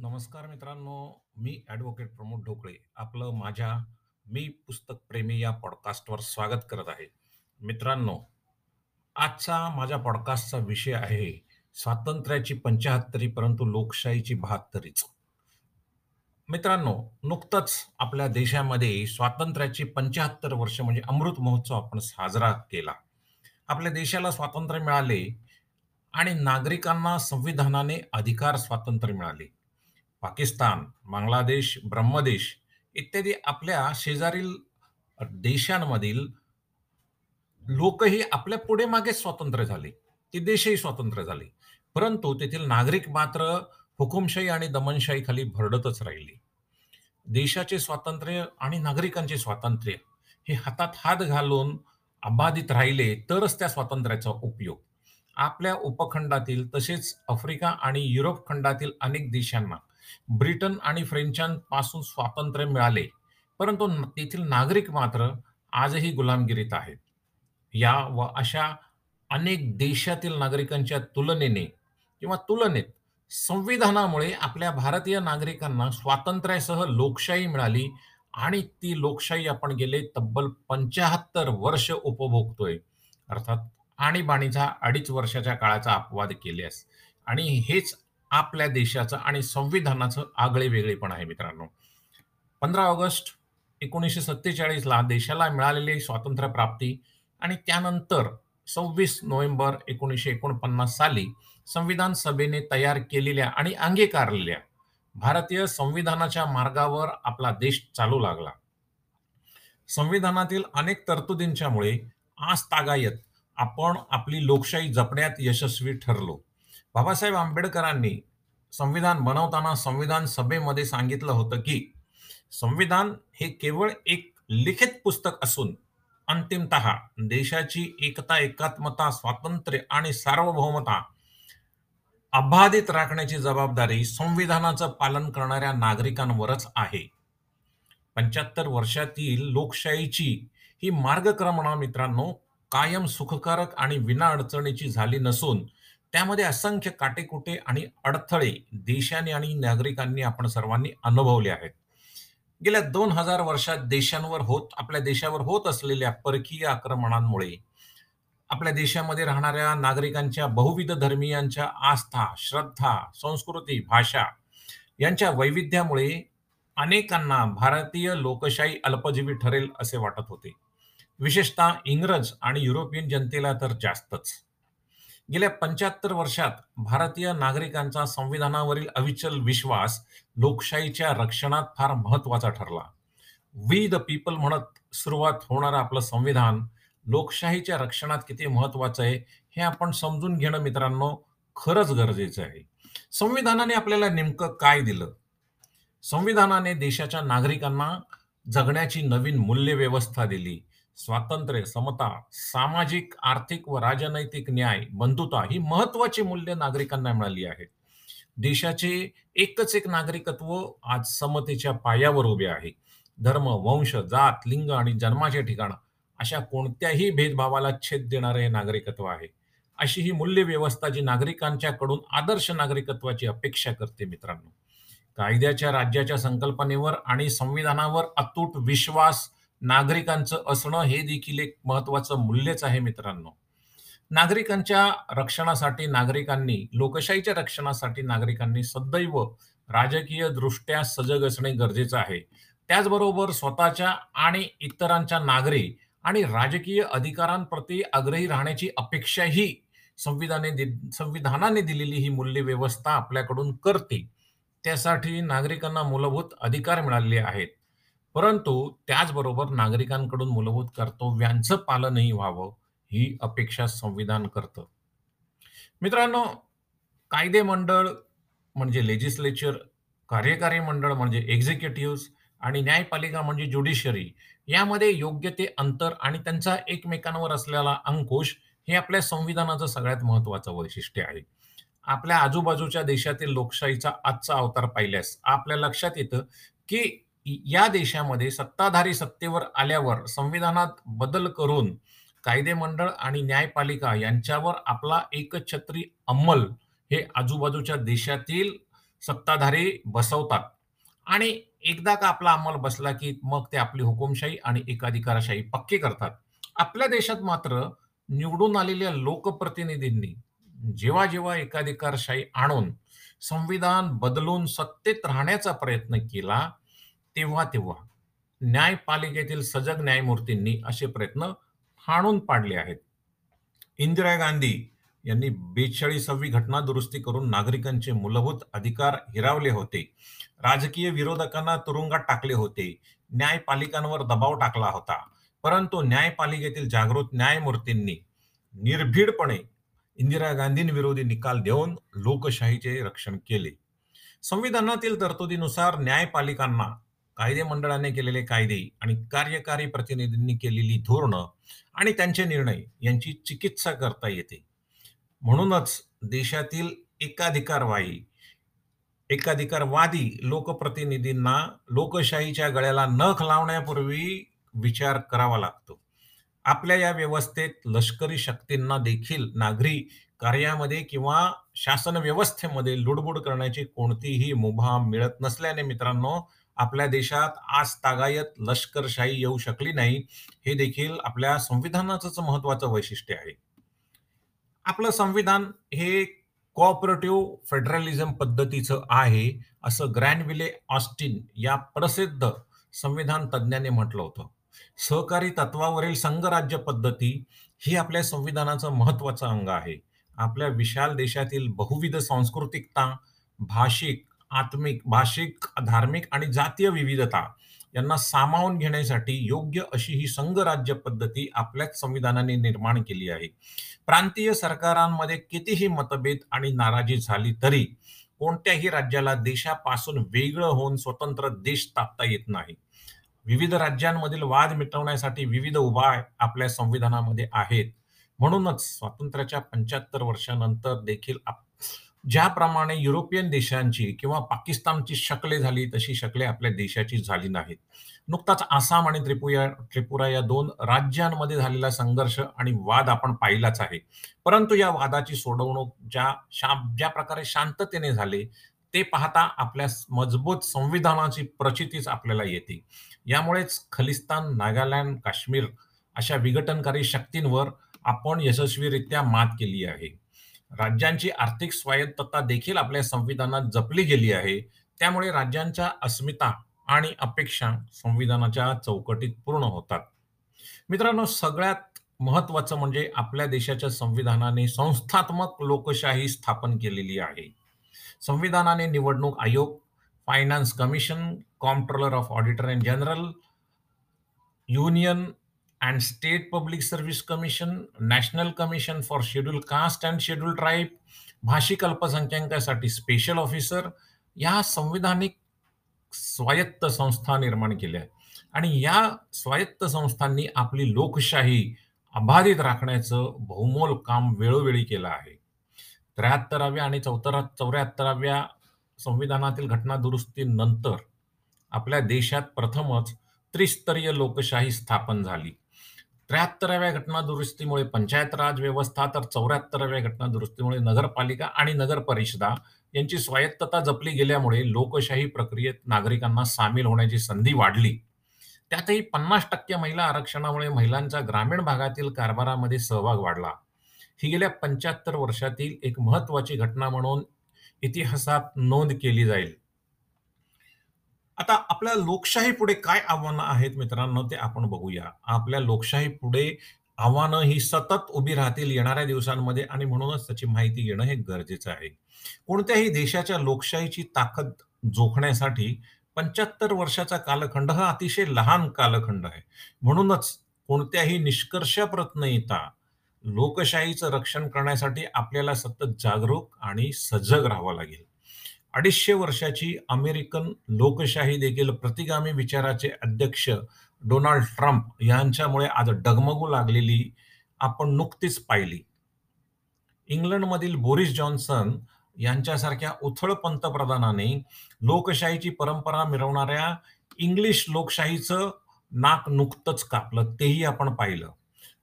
नमस्कार मित्रांनो, मी ॲडव्होकेट प्रमोद ढोकळे आपलं माझ्या मी पुस्तक प्रेमी या पॉडकास्टवर स्वागत करत आहे. मित्रांनो, आजचा माझ्या पॉडकास्टचा विषय आहे स्वातंत्र्याची 75री परंतु लोकशाहीची 72रीच. मित्रांनो, नुकतंच आपल्या देशामध्ये स्वातंत्र्याची 75 वर्ष म्हणजे अमृत महोत्सव आपण साजरा केला. आपल्या देशाला स्वातंत्र्य मिळाले आणि नागरिकांना संविधानाने अधिकार स्वातंत्र्य मिळाले. पाकिस्तान, बांगलादेश, ब्रह्मदेश इत्यादी आपल्या शेजारील देशांमधील लोकही आपल्या पुढे मागे स्वतंत्र झाले. ते देशही स्वतंत्र झाले. परंतु तेथील नागरिक मात्र हुकुमशाही आणि दमनशाहीखाली भरडतच राहिले. देशाचे स्वातंत्र्य आणि नागरिकांचे स्वातंत्र्य हे हातात हात घालून अबाधित राहिले तरच त्या स्वातंत्र्याचा उपयोग. आपल्या उपखंडातील तसेच आफ्रिका आणि युरोप खंडातील अनेक देशांना ब्रिटन आणि फ्रेंचांपासून स्वातंत्र्य मिळाले, परंतु तेथील नागरिक मात्र आजही गुलामगिरीत आहेत. या व अशा अनेक देशातील नागरिकांच्या तुलनेने किंवा तुलनेत संविधानामुळे आपल्या भारतीय नागरिकांना स्वातंत्र्यासह लोकशाही मिळाली आणि ती लोकशाही आपण गेले तब्बल 75 वर्ष उपभोगतोय. अर्थात आणीबाणीचा 2.5 वर्षाच्या काळाचा अपवाद केल्यास आणि हेच आपल्या देशाचं आणि संविधानाचं आगळे-वेगळेपण आहे मित्रांनो. 15 ऑगस्ट एकोणीसशे सत्तेचाळीसला देशाला मिळालेली स्वातंत्र्य प्राप्ती आणि त्यानंतर 26 नोव्हेंबर 1949 साली संविधान सभेने तयार केलेल्या आणि अंगीकारलेल्या भारतीय संविधानाच्या मार्गावर आपला देश चालू लागला. संविधानातील अनेक तरतुदींच्यामुळे आज तागायत आपण आपली लोकशाही जपण्यात यशस्वी ठरलो. बाबासाहेब आंबेडकरांनी संविधान बनवताना संविधान सभेमध्ये सांगितलं होतं, की संविधान हे केवळ एक लिखित पुस्तक असून अंतिमत देशाची एकता, एकात्मता, स्वातंत्र्य आणि सार्वभौमता अबाधित राखण्याची जबाबदारी संविधानाचं पालन करणाऱ्या नागरिकांवरच आहे. 75 वर्षातील लोकशाहीची ही मार्गक्रमणा मित्रांनो कायम सुखकारक आणि विनाअडचणीची झाली नसून त्यामध्ये असंख्य काटेकुटे आणि अडथळे देशाने आणि नागरिकांनी आपण सर्वांनी अनुभवले आहेत. गेल्या दोन हजार वर्षात देशांवर होत आपल्या देशावर होत असलेल्या परकीय आक्रमणांमुळे आपल्या देशामध्ये राहणाऱ्या नागरिकांच्या बहुविध धर्मीयांच्या आस्था, श्रद्धा, संस्कृती, भाषा यांच्या वैविध्यामुळे अनेकांना भारतीय लोकशाही अल्पजीवी ठरेल असे वाटत होते. विशेषतः इंग्रज आणि युरोपियन जनतेला तर जास्तच. गेल्या 75 वर्षात भारतीय नागरिकांचा संविधानावरील अविचल विश्वास लोकशाहीच्या रक्षणात फार महत्त्वाचा ठरला. वी द पीपल म्हणत सुरुवात होणारं आपलं संविधान लोकशाहीच्या रक्षणात किती महत्त्वाचं आहे, हे आपण समजून घेणं मित्रांनो खरंच गरजेचं आहे. संविधानाने आपल्याला नेमकं काय दिलं? संविधानाने देशाच्या नागरिकांना जगण्याची नवीन मूल्यव्यवस्था दिली. स्वातंत्र्य, समता, सामाजिक, आर्थिक व राजनैतिक न्याय, बंधुता ही महत्त्वाची मूल्य नागरिकांना मिळाली आहेत. देशाचे एकच एक नागरिकत्व आज समतेच्या पायावर उभे आहे. धर्म, वंश, जात, लिंग आणि जन्माचे ठिकाण अशा कोणत्याही भेदभावाला छेद देणारे हे नागरिकत्व आहे. अशी ही मूल्य व्यवस्था जी नागरिकांच्याकडून आदर्श नागरिकत्वाची अपेक्षा करते मित्रांनो. कायद्याच्या राज्याच्या संकल्पनेवर आणि संविधानावर अतूट विश्वास नागरिकांचं असणं हे देखील एक महत्त्वाचं मूल्यच आहे मित्रांनो. नागरिकांच्या रक्षणासाठी नागरिकांनी लोकशाहीच्या रक्षणासाठी नागरिकांनी सदैव राजकीय दृष्ट्या सजग असणे गरजेचं आहे. त्याचबरोबर स्वतःच्या आणि इतरांच्या नागरी आणि राजकीय अधिकारांप्रती आग्रही राहण्याची अपेक्षाही संविधाने दि संविधानाने दिलेली ही मूल्य व्यवस्था आपल्याकडून करते. त्यासाठी नागरिकांना मूलभूत अधिकार मिळालेले आहेत. परंतु त्याचबरोबर नागरिकांकडून मूलभूत कर्तव्यांचं पालनही व्हावं, ही अपेक्षा संविधान करतं. मित्रांनो, कायदे मंडळ म्हणजे लेजिस्लेचर, कार्यकारी मंडळ म्हणजे एक्झिक्युटिव्ह आणि न्यायपालिका म्हणजे ज्युडिशरी यामध्ये योग्य ते अंतर आणि त्यांचा एकमेकांवर असलेला अंकुश हे आपल्या संविधानाचं सगळ्यात महत्वाचं वैशिष्ट्य आहे. आपल्या आजूबाजूच्या देशातील लोकशाहीचा आजचा अवतार पाहिल्यास आपल्या लक्षात येतं, की या देशामध्ये सत्ताधारी सत्तेवर आल्यावर संविधानात बदल करून कायदे मंडळ आणि न्यायपालिका यांच्यावर आपला एकछत्री अंमल हे आजूबाजूच्या देशातील सत्ताधारी बसवतात आणि एकदा का आपला अंमल बसला की मग ते आपली हुकुमशाही आणि एकाधिकारशाही पक्की करतात. आपल्या देशात मात्र निवडून आलेल्या लोकप्रतिनिधींनी जेव्हा-जेव्हा एकाधिकारशाही आणून संविधान बदलून सत्तेत राहण्याचा प्रयत्न केला, तेव्हा-तेव्हा न्यायपालिकेतील सजग न्यायमूर्तींनी असे प्रयत्न हाणून पाडले आहेत. इंदिरा गांधी यांनी 42वी घटना दुरुस्ती करून नागरिकांचे मूलभूत अधिकार हिरावले होते. राजकीय विरोधकांना तुरुंगात टाकले होते. न्यायपालिकांवर दबाव टाकला होता. परंतु न्यायपालिकेतील जागृत न्यायमूर्तींनी निर्भीडपणे इंदिरा गांधींविरोधी निकाल देऊन लोकशाहीचे रक्षण केले. संविधानातील तरतुदीनुसार न्यायपालिकांना कायदे मंडळाने केलेले कायदे आणि कार्यकारी प्रतिनिधींनी केलेली धोरणं आणि त्यांचे निर्णय यांची चिकित्सा करता येते. म्हणूनच देशातील एकाधिकारवाही एकाधिकारवादी लोकप्रतिनिधींना लोकशाहीच्या गळ्याला नख लावण्यापूर्वी विचार करावा लागतो. आपल्या या व्यवस्थेत लष्करी शक्तींना देखील नागरी कार्यामध्ये किंवा शासन व्यवस्थेमध्ये लुडबुड करण्याची कोणतीही मुभा मिळत नसल्याने मित्रांनो, आपल्या देशात आज तागायत लष्करशाही येऊ शकली नाही. हे देखील आपल्या संविधानाचंच महत्वाचं वैशिष्ट्य आहे. आपलं संविधान हे कोऑपरेटिव्ह फेडरलिझम पद्धतीचं आहे, असं ग्रॅनविले ऑस्टिन या प्रसिद्ध संविधान तज्ञाने म्हटलं होतं. सहकारी तत्वावरील संघराज्य पद्धती ही आपल्या संविधानाचं महत्वाचं अंग आहे. आपल्या विशाल देशातील बहुविध सांस्कृतिकता, भाषिक, आत्मिक, भाषिक, धार्मिक आणि जातीय विविधता यांना सामावून घेण्यासाठी योग्य अशी ही संघराज्य पद्धती आपल्याच संविधानाने निर्माण केली आहे. प्रांतीय सरकारांमध्ये कितीही मतभेद आणि नाराजी झाली तरी कोणत्याही राज्याला देशापासून वेगळं होऊन स्वतंत्र देश तापता येत नाही. विविध राज्यांमधील वाद मिटवण्यासाठी विविध उपाय आपल्या संविधानामध्ये आहेत. म्हणूनच स्वातंत्र्याच्या 75 वर्षानंतर देखील आप ज्याप्रमाणे युरोपियन देशांची किंवा पाकिस्तानची शकले झाली, तशी शकले आपल्या देशाची झाली नाहीत. नुकताच आसाम आणि त्रिपुरा त्रिपुरा या दोन राज्यांमध्ये झालेला संघर्ष आणि वाद आपण पाहिलाच आहे. परंतु या वादाची सोडवणूक ज्या शा ज्या प्रकारे शांततेने झाले, ते पाहता आपल्या मजबूत संविधानाची प्रचितीच आपल्याला येते. यामुळेच खलिस्तान, नागालँड, काश्मीर अशा विघटनकारी शक्तींवर आपण यशस्वीरित्या मात केली आहे. राज्यांची आर्थिक स्वायत्तता देखील आपल्या संविधानात जपली गेली आहे. त्यामुळे राज्यांच्या अस्मिता आणि अपेक्षा संविधानाच्या चौकटीत पूर्ण होतात. मित्रांनो, सगळ्यात महत्त्वाचं म्हणजे आपल्या देशाच्या संविधानाने संस्थात्मक लोकशाही स्थापन केलेली आहे. संविधानाने निवडणूक आयोग, finance commission, comptroller of auditor and general, union and state public service commission, national commission for schedule caste and scheduled tribe भाषिक अल्पसंख्याकासाठी स्पेशल ऑफिसर, या संविधानिक स्वायत्त संस्था निर्माण केल्या आणि या स्वायत्त संस्थांनी आपली लोकशाही अबाधित राखण्याचं बहुमोल काम वेळोवेळी केलं आहे. 73व्या आणि चौथरा चौऱ्याहत्तराव्या संविधानातील घटना दुरुस्तीनंतर आपल्या देशात प्रथमच त्रिस्तरीय लोकशाही स्थापन झाली. 73व्या घटना दुरुस्तीमुळे पंचायत राज व्यवस्था तर 74व्या घटना दुरुस्तीमुळे नगरपालिका आणि नगरपरिषदा यांची स्वायत्तता जपली गेल्यामुळे लोकशाही प्रक्रियेत नागरिकांना सामील होण्याची संधी वाढली. त्यातही 50% महिला आरक्षणामुळे महिलांचा ग्रामीण भागातील कारभारामध्ये सहभाग वाढला. ही गेल्या 75 वर्षातील एक महत्वाची घटना म्हणून इतिहासात नोंद केली जाईल. आता आपल्या लोकशाही पुढे काय आव्हानं आहेत मित्रांनो, ते आपण बघूया. आपल्या लोकशाही पुढे आव्हानं ही सतत उभी राहतील येणाऱ्या दिवसांमध्ये आणि म्हणूनच त्याची माहिती घेणं हे गरजेचं आहे. कोणत्याही देशाच्या लोकशाहीची ताकद जोखण्यासाठी 75 वर्षाचा कालखंड हा अतिशय लहान कालखंड आहे. म्हणूनच कोणत्याही निष्कर्षाप्रत न येता लोकशाहीचं रक्षण करण्यासाठी आपल्याला सतत जागरूक आणि सजग राहावं लागेल. 250 वर्षाची अमेरिकन लोकशाही देखील प्रतिगामी विचाराचे अध्यक्ष डोनाल्ड ट्रम्प यांच्यामुळे आज डगमगू लागलेली आपण नुकतीच पाहिली. इंग्लंडमधील बोरिस जॉन्सन यांच्यासारख्या उथळ पंतप्रधानाने लोकशाहीची परंपरा मिरवणाऱ्या इंग्लिश लोकशाहीचं नाक नुकतंच कापलं, तेही आपण पाहिलं.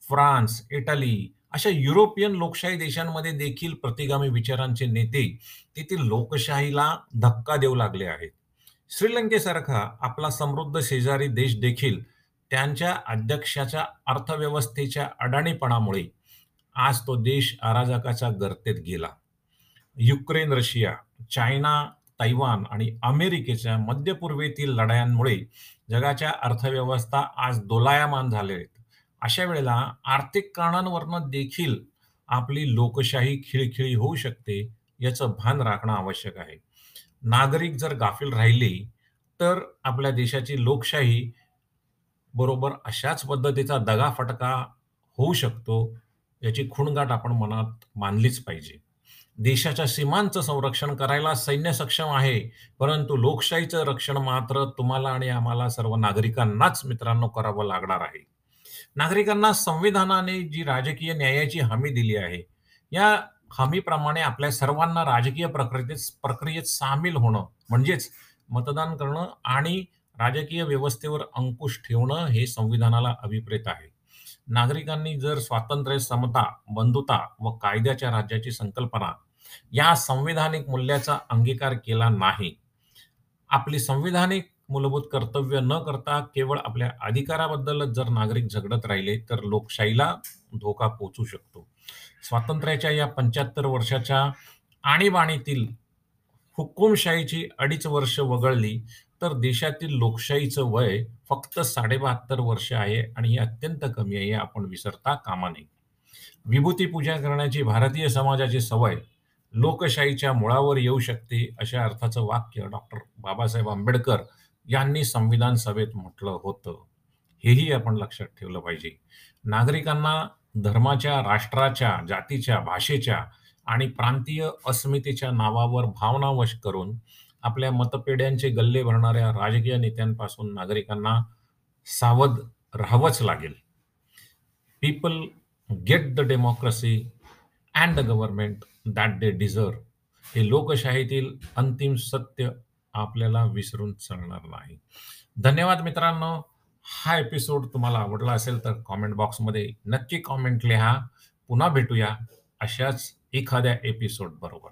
फ्रान्स, इटली अशा युरोपियन लोकशाही देशांमध्ये देखील प्रतिगामी विचारांचे नेते तेथील लोकशाहीला धक्का देऊ लागले आहेत. श्रीलंकेसारखा आपला समृद्ध शेजारी देश देखील त्यांच्या अध्यक्षाच्या अर्थव्यवस्थेच्या अडाणीपणामुळे आज तो देश अराजकाच्या गर्तेत गेला. युक्रेन, रशिया, चायना, तैवान आणि अमेरिकेच्या मध्यपूर्वेतील लढायांमुळे जगाच्या अर्थव्यवस्था आज दोलायमान झाले आहेत. अशा वेळेला आर्थिक कारणांवरनं देखील आपली लोकशाही खिळखिळी होऊ शकते, याचं भान राखणं आवश्यक आहे. नागरिक जर गाफील राहिले, तर आपल्या देशाची लोकशाही बरोबर अशाच पद्धतीचा दगाफटका होऊ शकतो, याची खूणगाठ आपण मनात मानलीच पाहिजे. देशाच्या सीमांचं संरक्षण करायला सैन्य सक्षम आहे, परंतु लोकशाहीचं रक्षण मात्र तुम्हाला आणि आम्हाला सर्व नागरिकांनाच मित्रांनो करावं लागणार आहे. नागरिकांना संविधानाने जी राजकीय न्यायाची हमी दिली आहे, या हमीप्रमाणे आपल्या सर्वांना राजकीय प्रक्रियेत प्रक्रियेत सामील होणं, म्हणजेच मतदान करणं आणि राजकीय व्यवस्थेवर अंकुश ठेवणं हे संविधानाला अभिप्रेत आहे. नागरिकांनी जर स्वातंत्र्य, समता, बंधुता व कायद्याच्या राज्याची संकल्पना या संविधानिक मूल्याचा अंगीकार केला नाही, आपली संविधानिक मूलभूत कर्तव्य न करता केवळ आपल्या अधिकाराबद्दलच जर नागरिक झगडत राहिले, तर लोकशाहीला धोका पोचू शकतो. स्वातंत्र्याच्या या 75 वर्षाच्या आणीबाणीतील हुकुमशाहीची अडीच वर्ष वगळली, तर देशातील लोकशाहीचं वय फक्त 72 वर्ष आहे आणि हे अत्यंत कमी आहे, हे आपण विसरता कामा नये. विभूती पूजा करण्याची भारतीय समाजाची सवय लोकशाहीच्या मुळावर येऊ शकते, अशा अर्थाचं वाक्य डॉक्टर बाबासाहेब आंबेडकर यांनी संविधान सभेत म्हटलं होतं. हेही आपण लक्षात ठेवलं पाहिजे. नागरिकांना धर्माच्या, राष्ट्राच्या, जातीच्या, भाषेच्या आणि प्रांतीय अस्मितेच्या नावावर भावनावश करून आपल्या मतपेढ्यांचे गल्ले भरणाऱ्या राजकीय नेत्यांपासून नागरिकांना सावध राहावंच लागेल. People get the democracy and the government that they deserve हे लोकशाहीतील अंतिम सत्य आपल्याला विसरून चालणार नाही. धन्यवाद मित्रांनो. हा एपिसोड तुम्हाला आवडला असेल तर कॉमेंट बॉक्समध्ये नक्की कॉमेंट लिहा. पुन्हा भेटूया अशाच एखाद्या एपिसोड बरोबर.